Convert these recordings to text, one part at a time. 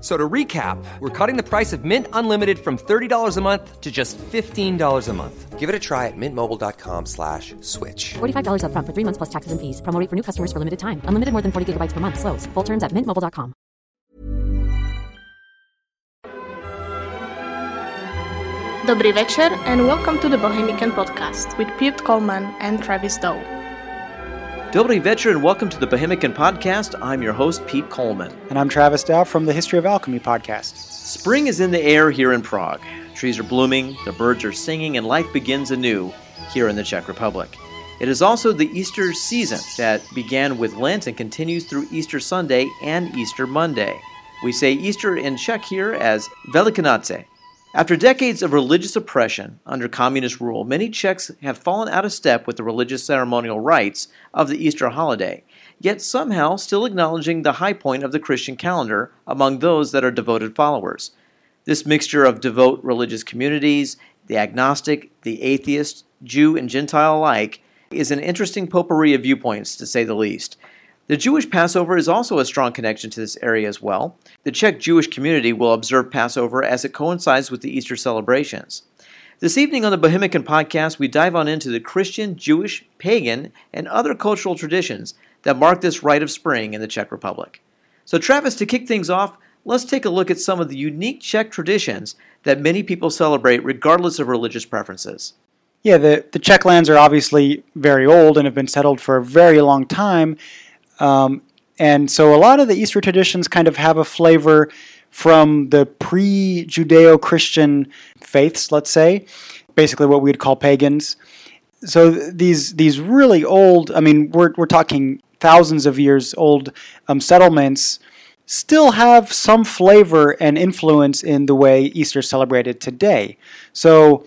So to recap, we're cutting the price of Mint Unlimited from $30 a month to just $15 a month. Give it a try at mintmobile.com slash switch. $45 upfront for three months plus taxes and fees. Promo for new customers for limited time. Unlimited more than 40 gigabytes per month. Slows. Full terms at mintmobile.com. Dobry večer and welcome to the Bohemican Podcast with Pete Collman and Travis Dow. Dobry večer and welcome to the Bohemican Podcast. I'm your host, Pete Collman. And I'm Travis Dow from the History of Alchemy podcast. Spring is in the air here in Prague. Trees are blooming, the birds are singing, and life begins anew here in the Czech Republic. It is also the Easter season that began with Lent and continues through Easter Sunday and Easter Monday. We say Easter in Czech here as Velikonoce. After decades of religious oppression under communist rule, many Czechs have fallen out of step with the religious ceremonial rites of the Easter holiday, yet somehow still acknowledging the high point of the Christian calendar among those that are devoted followers. This mixture of devout religious communities, the agnostic, the atheist, Jew, and Gentile alike, is an interesting potpourri of viewpoints, to say the least. The Jewish Passover is also a strong connection to this area as well. The Czech Jewish community will observe Passover as it coincides with the Easter celebrations. This evening on the Bohemican podcast, we dive on into the Christian, Jewish, pagan, and other cultural traditions that mark this rite of spring in the Czech Republic. So, Travis, to kick things off, let's take a look at some of the unique Czech traditions that many people celebrate regardless of religious preferences. Yeah, the, the Czech lands are obviously very old and have been settled for a very long time. Um, and so a lot of the Easter traditions kind of have a flavor from the pre Judeo Christian faiths, let's say, basically what we'd call pagans. So these these really old, I mean, we're, we're talking thousands of years old um, settlements still have some flavor and influence in the way Easter is celebrated today. So,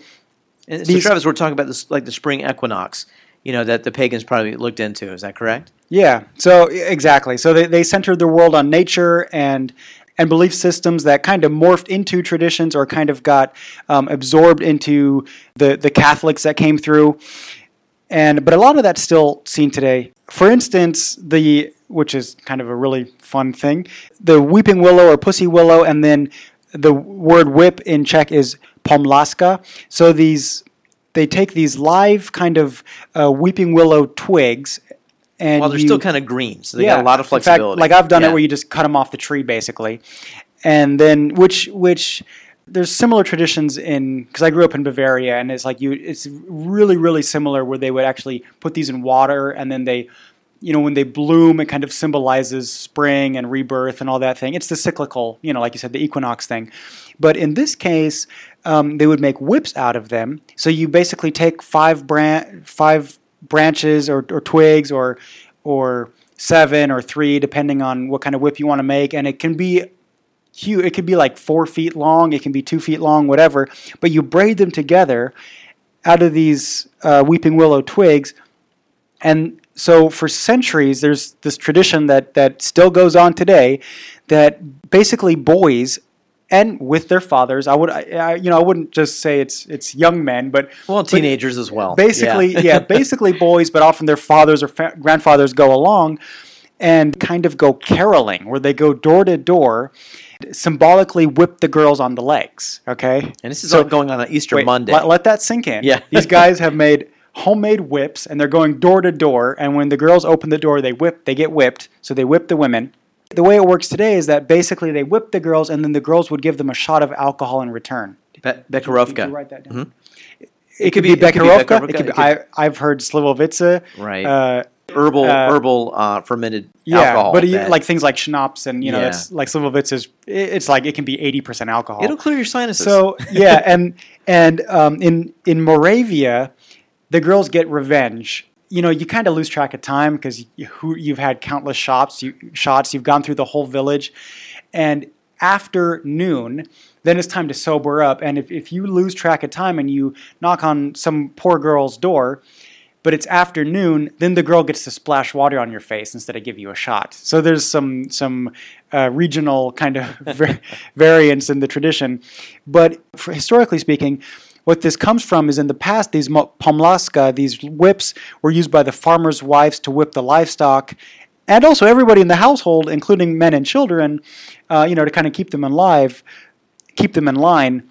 so Travis, we're talking about this like the spring equinox, you know, that the pagans probably looked into. Is that correct? Yeah. So exactly. So they, they centered their world on nature and and belief systems that kind of morphed into traditions or kind of got um, absorbed into the the Catholics that came through. And but a lot of that's still seen today. For instance, the which is kind of a really fun thing, the weeping willow or pussy willow, and then the word whip in Czech is pomlázka. So these they take these live kind of uh, weeping willow twigs and well, they're you, still kind of green, so they yeah, got a lot of flexibility. In fact, like I've done yeah. it where you just cut them off the tree basically, and then which which there's similar traditions in because I grew up in Bavaria, and it's like you it's really really similar where they would actually put these in water, and then they you know when they bloom it kind of symbolizes spring and rebirth and all that thing it's the cyclical you know like you said the equinox thing but in this case um, they would make whips out of them so you basically take five bran- five branches or, or twigs or or seven or three, depending on what kind of whip you want to make, and it can be huge. It could be like four feet long. It can be two feet long, whatever. But you braid them together out of these uh, weeping willow twigs, and so for centuries, there's this tradition that that still goes on today, that basically boys and with their fathers. I would, I, you know, I wouldn't just say it's it's young men, but well, teenagers but as well. Basically, yeah. yeah, basically boys, but often their fathers or fa- grandfathers go along and kind of go caroling, where they go door to door, symbolically whip the girls on the legs. Okay, and this is so, all going on on Easter wait, Monday. Let, let that sink in. Yeah, these guys have made homemade whips and they're going door to door and when the girls open the door they whip they get whipped so they whip the women the way it works today is that basically they whip the girls and then the girls would give them a shot of alcohol in return. Be- Becherovka. write that down? Mm-hmm. It, it, could be, be Becherovka. It could be, I, have heard Slivovica. Right. Uh, herbal Uh, herbal uh, fermented Yeah, alcohol. but you, like things like schnapps and you know, Yeah. it's like Slivovitz is. it- It's like it can be eighty percent alcohol. it'll clear your sinuses. So yeah, and and um, in in Moravia, the girls get revenge. You know, you kind of lose track of time because you, you've had countless shots. You shots. You've gone through the whole village, and after noon, then it's time to sober up. And if, if you lose track of time and you knock on some poor girl's door, but it's afternoon, then the girl gets to splash water on your face instead of give you a shot. So there's some some uh, regional kind of va- variance in the tradition, but historically speaking. What this comes from is in the past, these pomlázka, these whips, were used by the farmers' wives to whip the livestock, and also everybody in the household, including men and children, uh, you know, to kind of keep them alive, keep them in line.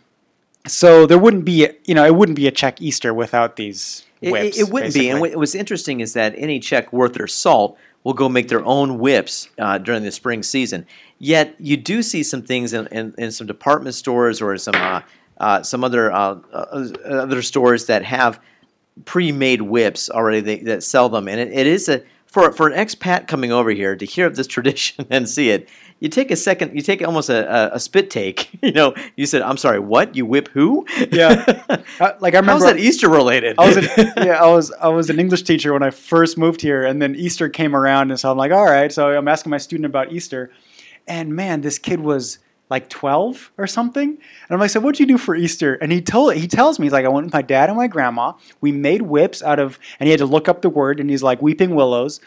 So there wouldn't be, you know, it wouldn't be a Czech Easter without these It- whips. It, it wouldn't be. And what what's interesting is that any Czech worth their salt will go make their own whips uh, during the spring season. Yet you do see some things in, in, in some department stores or some uh, uh, some other uh, uh, other stores that have pre-made whips already they, that sell them, and it, it is a for for an expat coming over here to hear of this tradition and see it. You take a second. You take almost a, a, a spit take. You know, you said, "I'm sorry, what? You whip who?" Yeah. Uh, like I remember, How's that Easter related? I was an, yeah, I was I was an English teacher when I first moved here, and then Easter came around, and so I'm like, all right. So I'm asking my student about Easter, and man, this kid was like 12 or something, and I'm like, so what'd you do for Easter? And he told he tells me he's like, I went with my dad and my grandma. We made whips out of, and he had to look up the word, and he's like weeping willows.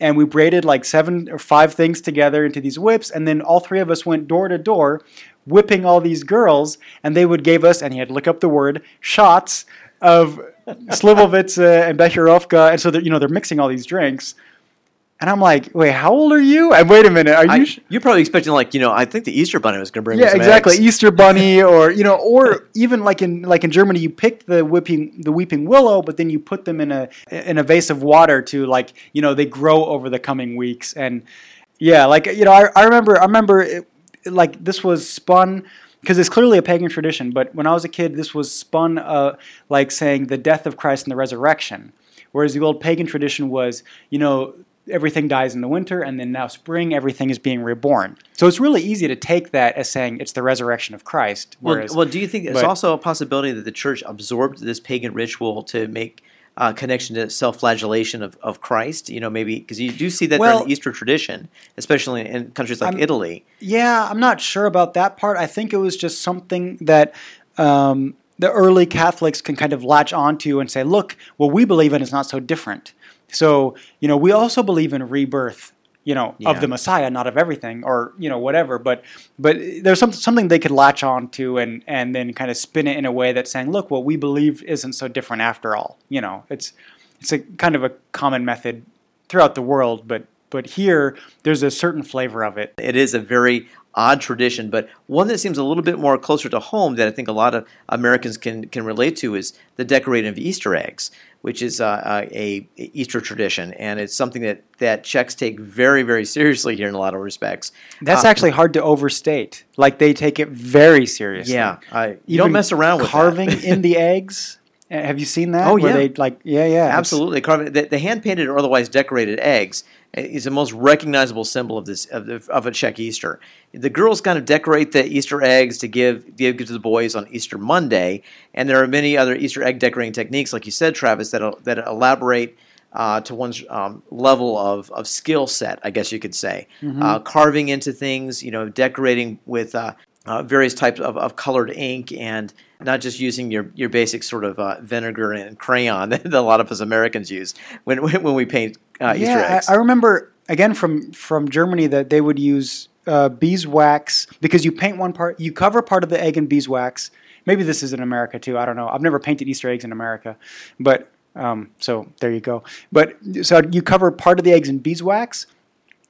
And we braided like seven or five things together into these whips, and then all three of us went door to door, whipping all these girls, and they would give us, and he had to look up the word, shots of Slivovitz and Becherovka, and so they're, you know they're mixing all these drinks, and I'm like, wait, how old are you? And wait a minute, are you? I, you're probably expecting like you know I think the Easter Bunny was going to bring yeah, exactly. eggs. Easter Bunny, or you know, or even like in like in Germany, you pick the whipping the weeping willow, but then you put them in a in a vase of water to like you know they grow over the coming weeks, and yeah, like you know, I, I remember I remember it, like this was spun because it's clearly a pagan tradition, but when I was a kid, this was spun uh, like saying the death of Christ and the resurrection, whereas the old pagan tradition was you know everything dies in the winter and then now spring everything is being reborn so it's really easy to take that as saying it's the resurrection of christ Well, whereas well, do you think there's also a possibility that the church absorbed this pagan ritual to make uh, connection to self-flagellation of, of Christ? You know, maybe because you do see that Well- during the Easter tradition, especially in countries like I'm- Italy. yeah i'm not sure about that part i think it was just something that um, the early catholics can kind of latch onto and say look what we believe in is not so different so you know we also believe in rebirth you know Yeah. of the messiah not of everything or you know whatever but but there's some, something they could latch on to and and then kind of spin it in a way that's saying look what we believe isn't so different after all you know it's it's a kind of a common method throughout the world but but here there's a certain flavor of it It is a very odd tradition, but one that seems a little bit more closer to home that I think a lot of Americans can can relate to is the decorating of Easter eggs, which is uh, uh, a Easter tradition, and it's something that that Czechs take very very seriously here in a lot of respects. That's Uh, actually hard to overstate. Like they take it very seriously. yeah, I, you don't mess around with carving in the eggs. Uh, Have you seen that? Oh, Where yeah. They like yeah yeah Absolutely, carving the, the hand painted or otherwise decorated eggs is the most recognizable symbol of this of, the, of a Czech Easter. The girls kind of decorate the Easter eggs to give give to the boys on Easter Monday, and there are many other Easter egg decorating techniques, like you said, Travis, that that elaborate. Uh, to one's um, level of, of skill set, I guess you could say. Mm-hmm. Uh, carving into things, you know, decorating with uh, uh, various types of, of colored ink and not just using your, your basic sort of uh, vinegar and crayon that a lot of us Americans use when, when, when we paint uh, Easter yeah, eggs. I, I remember again from from Germany that they would use uh, beeswax because you paint one part, you cover part of the egg in beeswax. Maybe this is in America too. I don't know. I've never painted Easter eggs in America, but um, so there you go. But so you cover part of the eggs in beeswax.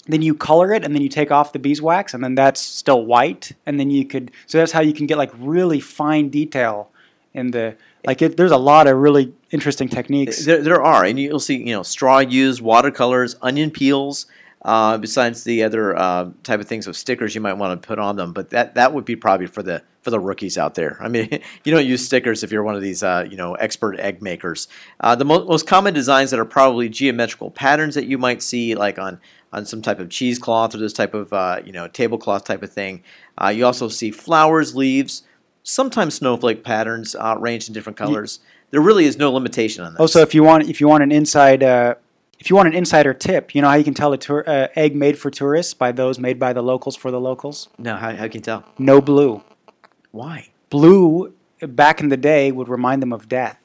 Then you color it, and then you take off the beeswax, and then that's still white. And then you could, so that's how you can get like really fine detail in the like. It, there's a lot of really interesting techniques. There, there are, and you'll see, you know, straw used, watercolors, onion peels, uh, besides the other uh, type of things of stickers you might want to put on them. But that that would be probably for the for the rookies out there. I mean, you don't use stickers if you're one of these uh, you know expert egg makers. Uh, the mo- most common designs that are probably geometrical patterns that you might see like on on some type of cheesecloth or this type of uh, you know tablecloth type of thing. Uh, you also see flowers, leaves, sometimes snowflake patterns uh, arranged in different colors. There really is no limitation on this. Also, if you want if you want an inside uh, if you want an insider tip, you know how you can tell a tour, uh, egg made for tourists by those made by the locals for the locals. no, how, how can you tell? No blue. Why? Blue back in the day would remind them of death.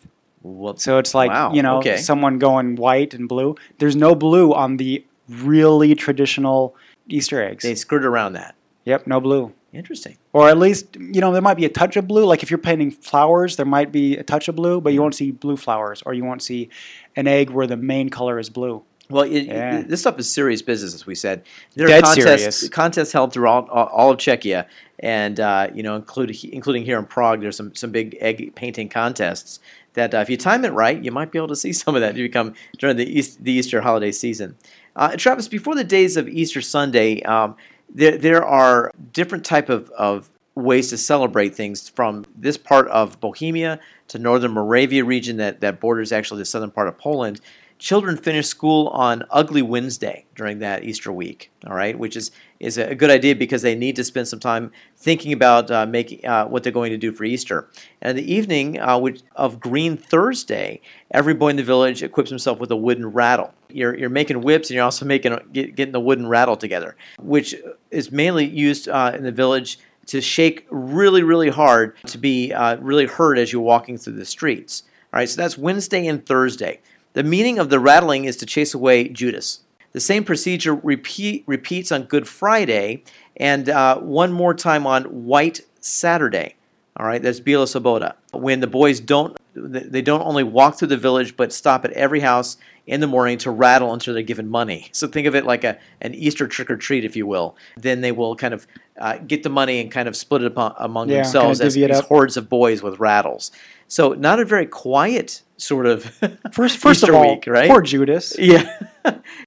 Well, So it's like Wow, you know okay. someone going white and blue. There's no blue on the really traditional Easter eggs. they skirt around that. Yep, no blue. Interesting. Or at least you know there might be a touch of blue. Like if you're painting flowers, there might be a touch of blue, but you won't see blue flowers, or you won't see an egg where the main color is blue. Well, it, Yeah. this stuff is serious business, as we said. There Dead are contests, serious. contests held throughout all, all of Czechia, and uh, you know, including including here in Prague. There's some some big egg painting contests that, uh, if you time it right, you might be able to see some of that. You come during the East, the Easter holiday season. Uh, Travis, before the days of Easter Sunday, um, there there are different type of, of ways to celebrate things from this part of Bohemia to northern Moravia region that, that borders actually the southern part of Poland. Children finish school on Ugly Wednesday during that Easter week, all right, which is, is a good idea because they need to spend some time thinking about uh, making uh, what they're going to do for Easter. And in the evening uh, which, of Green Thursday, every boy in the village equips himself with a wooden rattle. You're, you're making whips and you're also making get, getting the wooden rattle together, which is mainly used uh, in the village to shake really, really hard to be uh, really heard as you're walking through the streets. All right, so that's Wednesday and Thursday. The meaning of the rattling is to chase away Judas. The same procedure repeat, repeats on Good Friday and uh, one more time on White Saturday. All right, that's Bila Sobota. When the boys don't, they don't only walk through the village, but stop at every house in the morning to rattle until they're given money. So think of it like a an Easter trick or treat, if you will. Then they will kind of uh, get the money and kind of split it upon, among Yeah, themselves kinda as divvy these up. hordes of boys with rattles. So not a very quiet sort of First, first Easter of all, week, right? poor Judas. Yeah.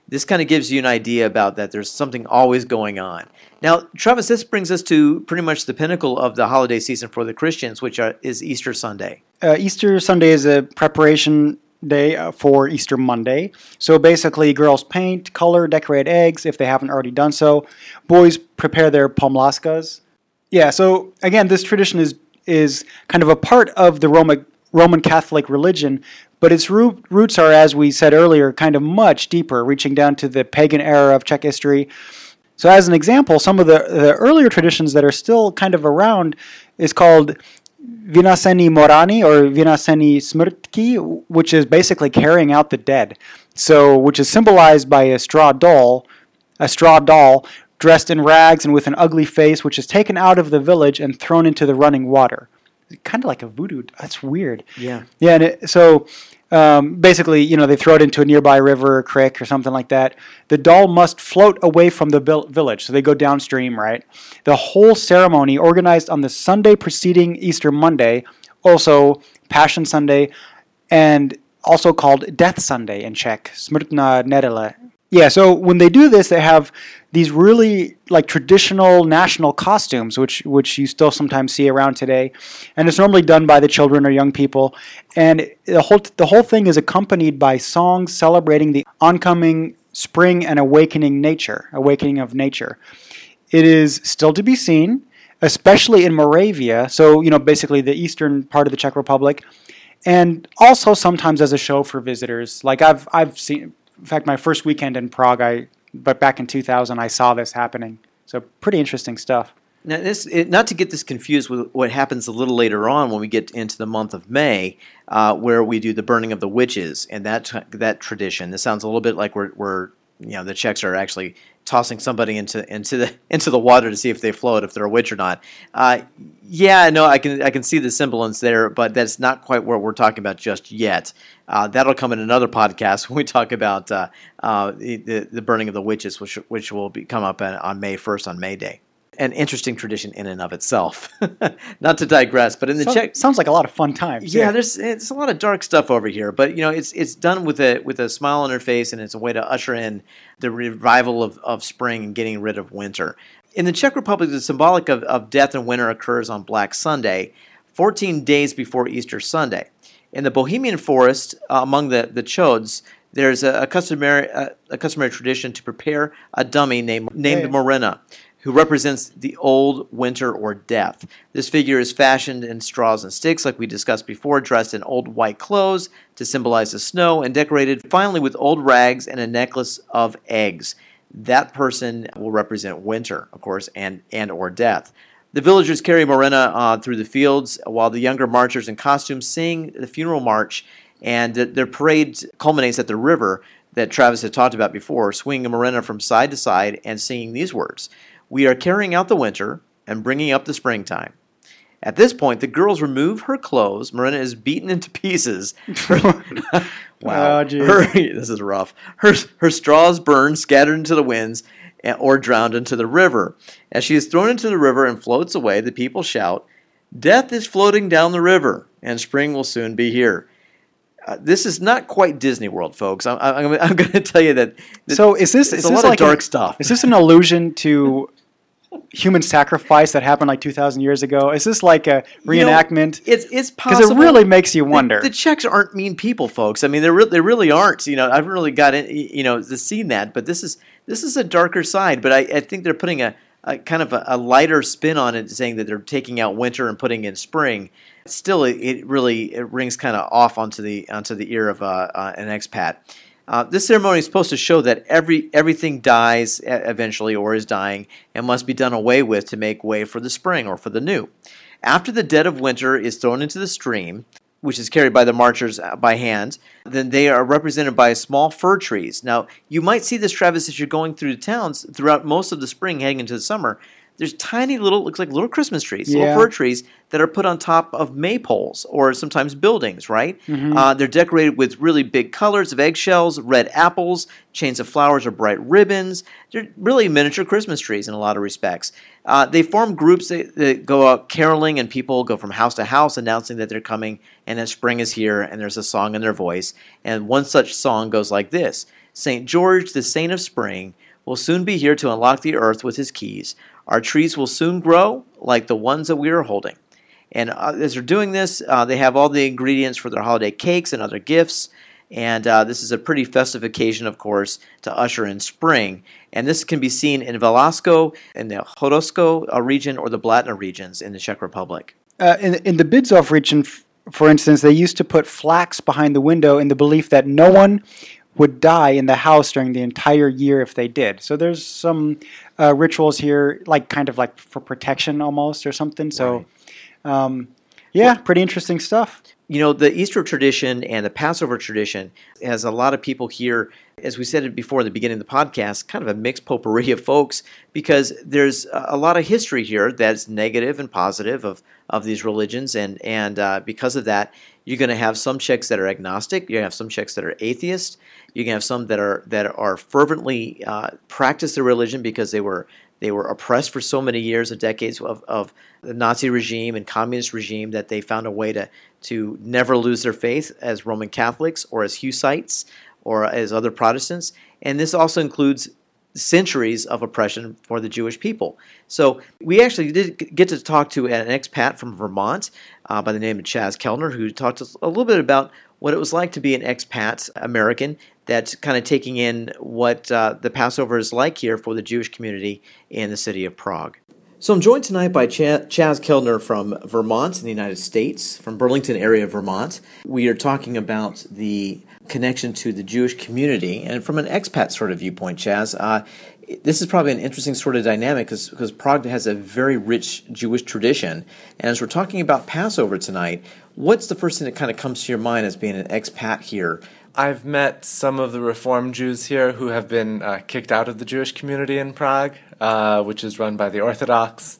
this kind of gives you an idea about that there's something always going on. Now, Travis, this brings us to pretty much the pinnacle of the holiday season for the Christians, which are, is Easter Sunday. uh, Easter Sunday is a preparation day uh, for Easter Monday. So basically, girls paint, color, decorate eggs if they haven't already done so. Boys prepare their pomlázkas. Yeah. So again, this tradition is is kind of a part of the Roman Roman Catholic religion, but its root, roots are, as we said earlier, kind of much deeper, reaching down to the pagan era of Czech history. So, as an example, some of the, the earlier traditions that are still kind of around is called Vinaseni Morani or Vinaseni Smrtki, which is basically carrying out the dead. So, which is symbolized by a straw doll, a straw doll dressed in rags and with an ugly face, which is taken out of the village and thrown into the running water. Kind of like a voodoo. That's weird. Yeah. Yeah, and it, so um, basically, you know, they throw it into a nearby river or creek or something like that. The doll must float away from the vil- village, so they go downstream, right? The whole ceremony, organized on the Sunday preceding Easter Monday, also Passion Sunday, and also called Death Sunday in Czech, Smrtna Nedele. Yeah, so when they do this, they have these really like traditional national costumes, which which you still sometimes see around today, and it's normally done by the children or young people, and the whole the whole thing is accompanied by songs celebrating the oncoming spring and awakening nature, awakening of nature. It is still to be seen, especially in Moravia. So you know, basically the eastern part of the Czech Republic, and also sometimes as a show for visitors. Like I've I've seen, in fact, my first weekend in Prague, I but back in 2000, I saw this happening. So pretty interesting stuff. Now, this it, not to get this confused with what happens a little later on when we get into the month of May, uh, where we do the burning of the witches and that that tradition. This sounds a little bit like we're, we're you know the Czechs are actually tossing somebody into into the into the water to see if they float, if they're a witch or not. Uh, yeah, no, I can I can see the semblance there, but that's not quite what we're talking about just yet. Uh, that'll come in another podcast when we talk about uh, uh, the, the burning of the witches, which which will be come up on, on May first on May Day. An interesting tradition in and of itself. Not to digress, but in the So- Czech, sounds like a lot of fun times. yeah, there's it's a lot of dark stuff over here, but you know it's it's done with a with a smile on her face, and it's a way to usher in the revival of, of spring and getting rid of winter. In the Czech Republic, the symbolic of, of death and winter occurs on Black Sunday, 14 days before Easter Sunday. In the Bohemian forest, uh, among the the Chods, there's a, a customary a, a customary tradition to prepare a dummy named named Yeah. Morena, who represents the old winter or death. This figure is fashioned in straws and sticks, like we discussed before, dressed in old white clothes to symbolize the snow, and decorated finally with old rags and a necklace of eggs. That person will represent winter, of course, and and or death. The villagers carry Morena uh, through the fields, while the younger marchers in costume sing the funeral march, and th- their parade culminates at the river that Travis had talked about before, swinging Morena from side to side and singing these words We are carrying out the winter and bringing up the springtime. At this point, the girls remove her clothes. Marina is beaten into pieces. wow, Oh. Her- this is rough. Her her straws burn, scattered into the winds, or drowned into the river. As she is thrown into the river and floats away, the people shout, "Death is floating down the river, and spring will soon be here." Uh, this is not quite Disney World, folks. I'm, I'm, I'm going to tell you that. that So is this it's is a this lot like of dark a- stuff? Is this an allusion to human sacrifice that happened like two thousand years ago? Is this like a You know, reenactment? it's it's possible Because it really makes you wonder. The, Czechs aren't mean people, folks. I mean, they really, they really aren't. You know, I've really got in, you know to seen that, but this is this is a darker side. But I, I think they're putting a, a kind of a, a lighter spin on it, saying that they're taking out winter and putting in spring. Still, it, it really it rings kind of off onto the onto the ear of uh, uh, an expat. Uh, this ceremony is supposed to show that every everything dies eventually or is dying and must be done away with to make way for the spring or for the new. After the dead of winter is thrown into the stream, which is carried by the marchers uh, by hand, then they are represented by small fir trees. Now, you might see this, Travis, if you're going through the towns throughout most of the spring heading into the summer. There's tiny little, looks like little Christmas trees, Yeah. little fir trees that are put on top of maypoles or sometimes buildings, right? Uh, they're decorated with really big colors of eggshells, red apples, chains of flowers, or bright ribbons. They're really miniature Christmas trees in a lot of respects. Uh, they form groups that, that go out caroling, and people go from house to house announcing that they're coming and that spring is here, and there's a song in their voice. And one such song goes like this St. George, the saint of spring, will soon be here to unlock the earth with his keys. Our trees will soon grow like the ones that we are holding. And uh, as they're doing this, uh, they have all the ingredients for their holiday cakes and other gifts. And uh, this is a pretty festive occasion, of course, to usher in spring. And this can be seen in Valašsko, in the Horácko uh, region, or the Blatna regions in the Czech Republic. uh, in, in the Bydžov region, for instance, they used to put flax behind the window in the belief that no one would die in the house during the entire year if they did. So there's some uh, rituals here, like kind of like for protection almost or something. So, um, yeah, pretty interesting stuff. you know the easter tradition and the passover tradition has a lot of people here as we said it before at the beginning of the podcast kind of a mixed potpourri of folks because there's a a lot of history here that's negative and positive of of these religions and and uh, because of that you're going to have some Czechs that are agnostic you're going to have some Czechs that are atheist you're going to have some that are that are fervently uh, practice their religion because they were they were oppressed for so many years, of decades of, of the Nazi regime and communist regime that they found a way to, to never lose their faith as Roman Catholics or as Hussites or as other Protestants. And this also includes centuries of oppression for the Jewish people. So we actually did get to talk to an expat from Vermont uh, by the name of Chaz Kellner, who talked to us a little bit about what it was like to be an expat American that's kind of taking in what uh, the Passover is like here for the Jewish community in the city of Prague. So I'm joined tonight by Ch- Chaz Kellner from Vermont in the United States, from Burlington area of Vermont. We are talking about the connection to the Jewish community, and from an expat sort of viewpoint, Chaz, uh, this is probably an interesting sort of dynamic because Prague has a very rich Jewish tradition. And as we're talking about Passover tonight, what's the first thing that kind of comes to your mind as being an expat here? I've met some of the Reform Jews here who have been uh, kicked out of the Jewish community in Prague, uh, which is run by the Orthodox.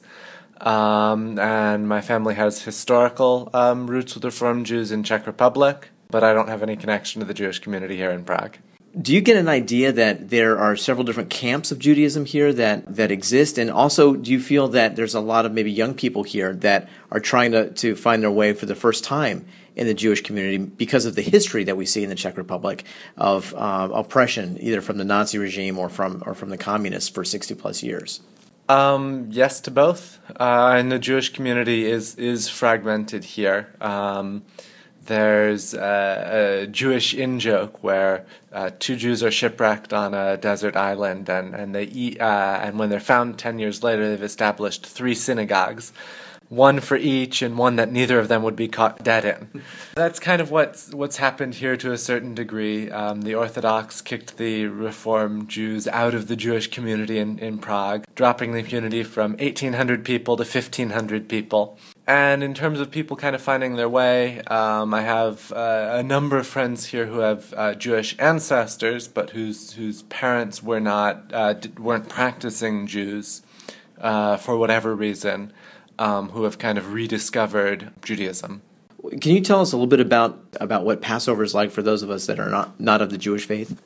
Um, and my family has historical um, roots with Reform Jews in Czech Republic, but I don't have any connection to the Jewish community here in Prague. do you get an idea that there are several different camps of Judaism here that, that exist? And also, do you feel that there's a lot of maybe young people here that are trying to, to find their way for the first time in the Jewish community because of the history that we see in the Czech Republic of uh, oppression, either from the Nazi regime or from, or from the communists for 60 plus years? Um, yes to both. Uh, and the Jewish community is, is fragmented here. Um, there's a, Jewish in joke where uh, two Jews are shipwrecked on a desert island, and and they eat, uh, and when they're found ten years later, they've established three synagogues, one for each, and one that neither of them would be caught dead in. That's kind of what's what's happened here to a certain degree. Um, the Orthodox kicked the Reform Jews out of the Jewish community in, in Prague, dropping the community from 1,800 people to 1,500 people. And in terms of people kind of finding their way, um, I have uh, a number of friends here who have uh, Jewish ancestors, but whose whose parents were not uh, weren't practicing Jews uh, for whatever reason, um, who have kind of rediscovered Judaism. Can you tell us a little bit about about what Passover is like for those of us that are not not of the Jewish faith?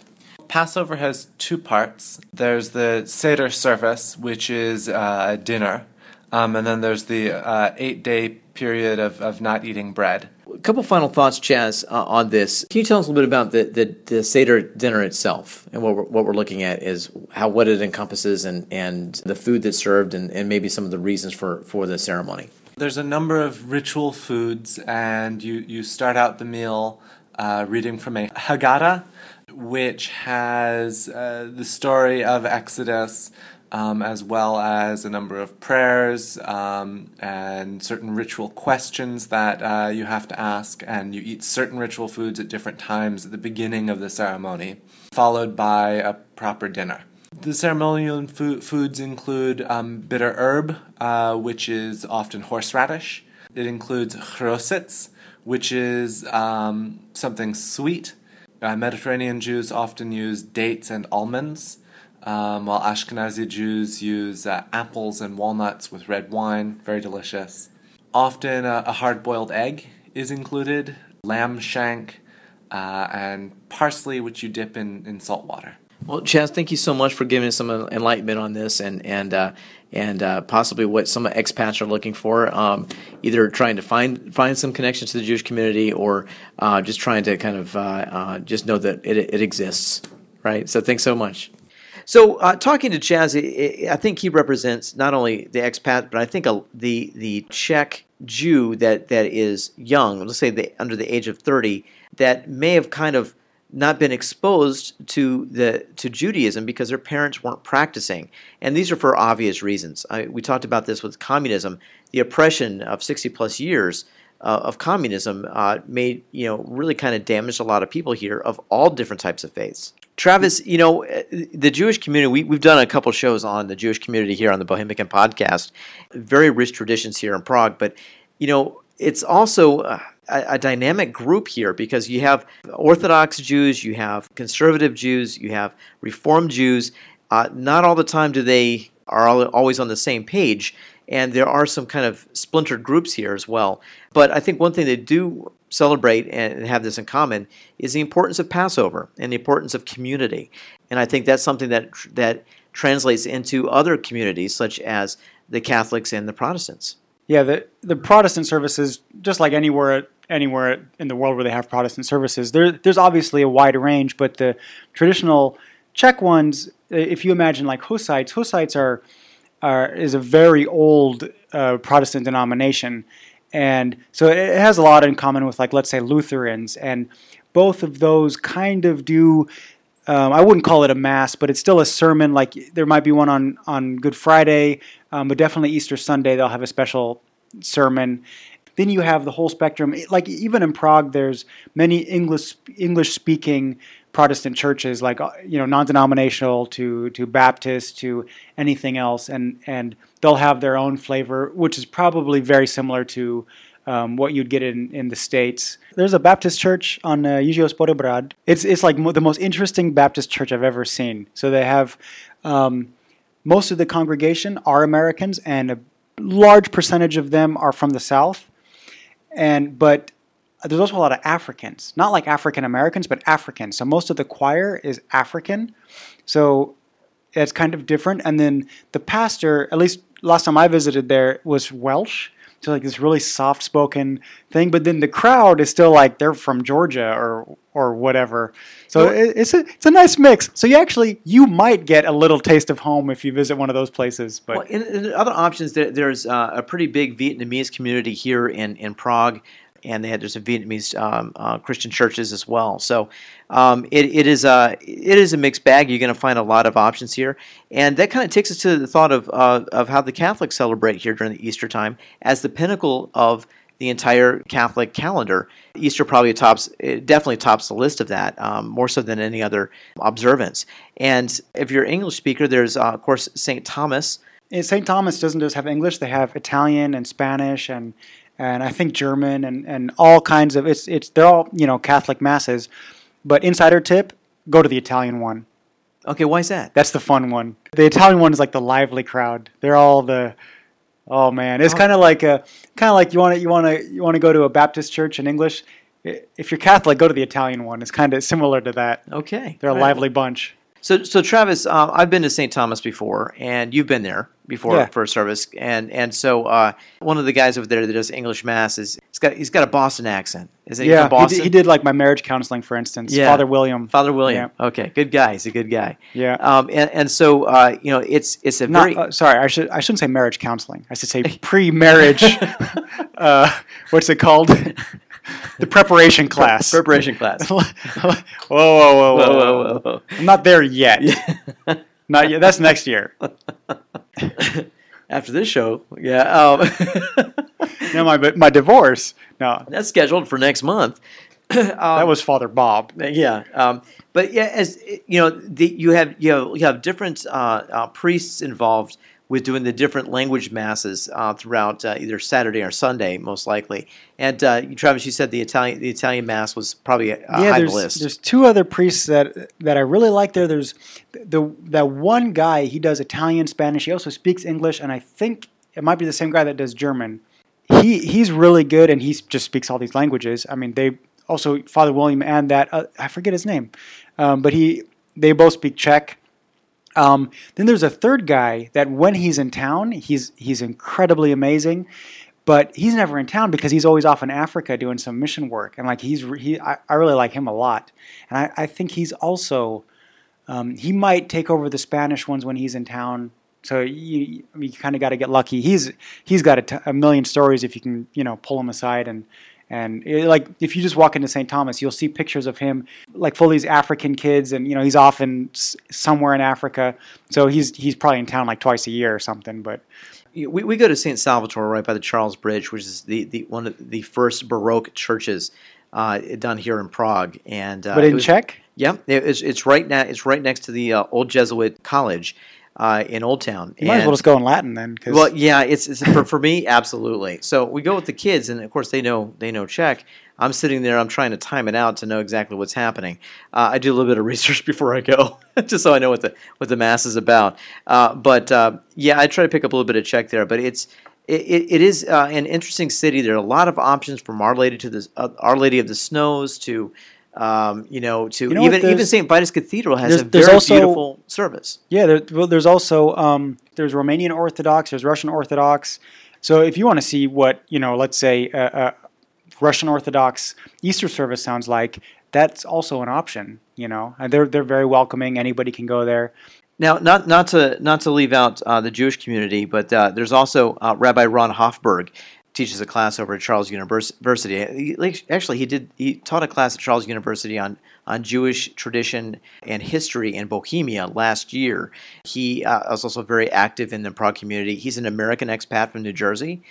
Passover has two parts. There's the Seder service, which is uh, dinner um, and then there's the uh, eight day period of, of not eating bread. A couple final thoughts, Chaz, uh, on this. Can you tell us a little bit about the, the, the Seder dinner itself? And what we're, what we're looking at is how what it encompasses and, and the food that's served and, and maybe some of the reasons for, for the ceremony. There's a number of ritual foods, and you, you start out the meal uh, reading from a Haggadah, which has uh, the story of Exodus um, as well as a number of prayers um, and certain ritual questions that uh, you have to ask, and you eat certain ritual foods at different times at the beginning of the ceremony, followed by a proper dinner. The ceremonial fo- foods include um, bitter herb, uh, which is often horseradish. It includes charoset, which is um, something sweet. Uh, Mediterranean Jews often use dates and almonds um, while Ashkenazi Jews use uh, apples and walnuts with red wine, very delicious. Often uh, a hard boiled egg is included, lamb shank, uh, and parsley, which you dip in, in salt water. Well, Chaz, thank you so much for giving us some enlightenment on this and and uh, and uh, possibly what some expats are looking for, um, either trying to find find some connections to the Jewish community or uh, just trying to kind of uh, uh, just know that it, it exists, right? So thanks so much. So, uh, talking to Chaz, I think he represents not only the expat, but I think a, the the Czech Jew that that is young, let's say the, under the age of thirty, that may have kind of not been exposed to the to Judaism because their parents weren't practicing, and these are for obvious reasons. I, we talked about this with communism, the oppression of sixty plus years uh, of communism uh, made you know really kind of damaged a lot of people here of all different types of faiths. Travis, you know, uh, the Jewish community, we, we've done a couple shows on the Jewish community here on the Bohemican podcast. Very rich traditions here in Prague, but, you know, it's also a, a, dynamic group here because you have Orthodox Jews, you have conservative Jews, you have Reformed Jews. Uh, not all the time do they are always on the same page, and there are some kind of splintered groups here as well. But I think one thing they do celebrate and have this in common is the importance of Passover and the importance of community. And I think that's something that that translates into other communities such as the Catholics and the Protestants. Yeah, the the Protestant services, just like anywhere anywhere in the world where they have Protestant services, there, there's obviously a wide range, but the traditional Czech ones, if you imagine like Hussites, Hussites are, are is a very old uh, Protestant denomination, and so it has a lot in common with like let's say Lutherans, and both of those kind of do. Um, I wouldn't call it a mass, but it's still a sermon. Like there might be one on on Good Friday, um, but definitely Easter Sunday they'll have a special sermon. Then you have the whole spectrum. Like even in Prague, there's many English English speaking Protestant churches, like uh, you know, non-denominational to to Baptist to anything else, and and they'll have their own flavor, which is probably very similar to um, what you'd get in, in the states. There's a Baptist church on uh, Podobrad. It's it's like mo- the most interesting Baptist church I've ever seen. So they have um, most of the congregation are Americans, and a large percentage of them are from the South, and but there's also a lot of Africans, not like African Americans, but Africans. So most of the choir is African. So it's kind of different. And then the pastor, at least last time I visited there, was Welsh. So like this really soft spoken thing. But then the crowd is still like they're from Georgia or or whatever. So it, it's a it's a nice mix. So you actually you might get a little taste of home if you visit one of those places. But Well, in, in other options, there, there's uh, a pretty big Vietnamese community here in, in Prague, and they had there's a Vietnamese um, uh, Christian churches as well. So um, it, it is a it is a mixed bag. You're going to find a lot of options here, and that kind of takes us to the thought of uh, of how the Catholics celebrate here during the Easter time as the pinnacle of the entire Catholic calendar. Easter probably tops, it definitely tops the list of that, um, more so than any other observance. And if you're an English speaker, there's uh, of course St. Thomas. St. Thomas doesn't just have English; they have Italian and Spanish and and I think German and, and all kinds of it's it's they're all you know Catholic masses. But insider tip: go to the Italian one. Okay, why is that? That's the fun one. The Italian one is like the lively crowd. They're all the oh man, it's oh. kind of like a kind of like you want to you want to you want to go to a Baptist church in English. If you're Catholic, go to the Italian one. It's kind of similar to that. Okay, They're a All right. lively bunch. So, so Travis, um, I've been to St. Thomas before, and you've been there before Yeah. for a service, and and so uh, one of the guys over there that does English mass is he's got he's got a Boston accent. Is it Yeah, from he Boston? did, he did like my marriage counseling, for instance. Yeah. Father William. Father William. Okay, good guy. He's a good guy. Yeah. Um, and and so uh, you know, it's it's a Not, very uh, sorry, I should I shouldn't say marriage counseling. I should say pre-marriage. uh, what's it called? the preparation class. preparation class. whoa, whoa, whoa, whoa, Whoa, whoa, whoa. I'm not there yet. not yet. That's next year. After this show, yeah, um, No, my my divorce. No, that's scheduled for next month. that was Father Bob. Yeah, um, but yeah, as you know, the, you have you have, you have different uh, uh, priests involved with doing the different language masses uh, throughout uh, either Saturday or Sunday, most likely. And uh, Travis, you said the Italian the Italian mass was probably uh, high yeah, on the there's list. there's two other priests that that I really like there. There's the that one guy. He does Italian, Spanish. He also speaks English, and I think it might be the same guy that does German. He he's really good, and he just speaks all these languages. I mean, they also Father William and that uh, I forget his name, um, but he they both speak Czech. Um, then there's a third guy that when he's in town, he's he's incredibly amazing, but he's never in town because he's always off in Africa doing some mission work. And like he's he, I, I really like him a lot, and I, I think he's also um, he might take over the Spanish ones when he's in town. So you you kind of got to get lucky. He's he's got a, t- a million stories if you can you know pull him aside and. And it, like, if you just walk into St. Thomas, you'll see pictures of him, like full of these African kids, and you know he's often s- somewhere in Africa. So he's he's probably in town like twice a year or something. But we, we go to St. Salvatore right by the Charles Bridge, which is the, the one of the first Baroque churches uh, done here in Prague. And uh, but in was- Czech, Yeah, it- it's, it's right now. It's right next to the uh, old Jesuit college uh, in Old Town. you might as well just go in Latin then. 'cause- Well, yeah, it's, it's for, for me absolutely. So we go with the kids, and of course they know they know Czech. I'm sitting there. I'm trying to time it out to know exactly what's happening. Uh, I do a little bit of research before I go, just so I know what the what the mass is about. Uh, but uh, yeah, I try to pick up a little bit of Czech there. But it's it, it is uh, an interesting city. There are a lot of options from Our Lady to the uh, Our Lady of the Snows to. Um, you know, to You know even even St. Vitus Cathedral has there's- a very also- beautiful service. Yeah, there, well, there's also um, there's Romanian Orthodox, there's Russian Orthodox. So if you want to see what you know, let's say a, a Russian Orthodox Easter service sounds like, that's also an option. You know, and they're they're very welcoming. Anybody can go there. Now, not not to not to leave out uh, the Jewish community, but uh, there's also uh, Rabbi Ron Hoffberg teaches a class over at Charles University. Actually, he did he taught a class at Charles University on on Jewish tradition and history in Bohemia last year. He uh, was also very active in the Prague community. He's an American expat from New Jersey.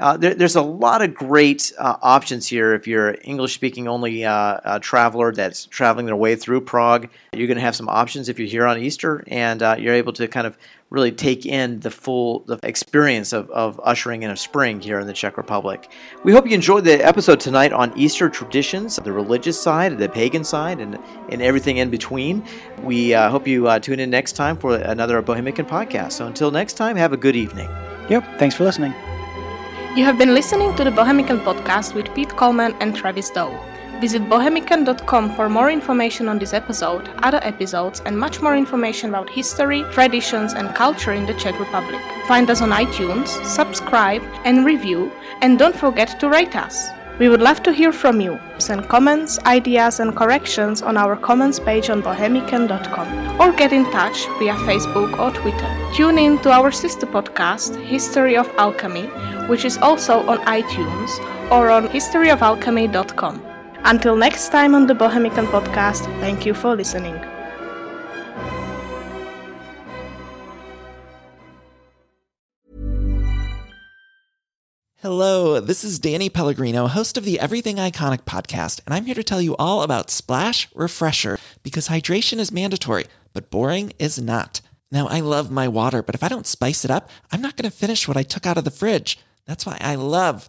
Uh, there, there's a lot of great uh, options here if you're English speaking only uh, uh, traveler that's traveling their way through Prague. You're going to have some options if you're here on Easter and uh, you're able to kind of really take in the full the experience of, of ushering in a spring here in the Czech Republic. We hope you enjoyed the episode tonight on Easter traditions, the religious side, the pagan side, and, and everything in between. We uh, hope you uh, tune in next time for another Bohemican podcast. So until next time, have a good evening. Yep. Thanks for listening. You have been listening to the Bohemican podcast with Pete Collman and Travis Dow. Visit bohemican.com for more information on this episode, other episodes, and much more information about history, traditions, and culture in the Czech Republic. Find us on iTunes, subscribe, and review, and don't forget to rate us. We would love to hear from you. Send comments, ideas, and corrections on our comments page on bohemican.com or get in touch via Facebook or Twitter. Tune in to our sister podcast, History of Alchemy, which is also on iTunes or on historyofalchemy.com. Until next time on the Bohemican podcast, thank you for listening. Hello, this is Danny Pellegrino, host of the Everything Iconic podcast, and I'm here to tell you all about Splash Refresher because hydration is mandatory, but boring is not. Now, I love my water, but if I don't spice it up, I'm not going to finish what I took out of the fridge. That's why I love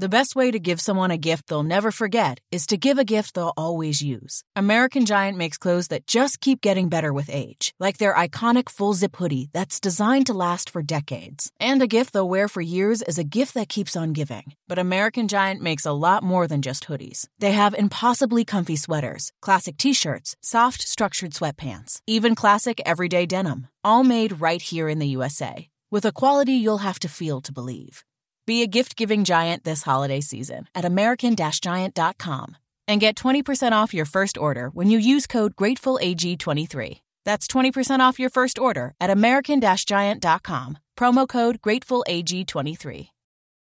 The best way to give someone a gift they'll never forget is to give a gift they'll always use. American Giant makes clothes that just keep getting better with age, like their iconic full zip hoodie that's designed to last for decades. And a gift they'll wear for years is a gift that keeps on giving. But American Giant makes a lot more than just hoodies. They have impossibly comfy sweaters, classic t shirts, soft, structured sweatpants, even classic everyday denim, all made right here in the USA, with a quality you'll have to feel to believe. Be a gift giving giant this holiday season at American Giant.com and get 20% off your first order when you use code GratefulAG23. That's 20% off your first order at American Giant.com, promo code GratefulAG23.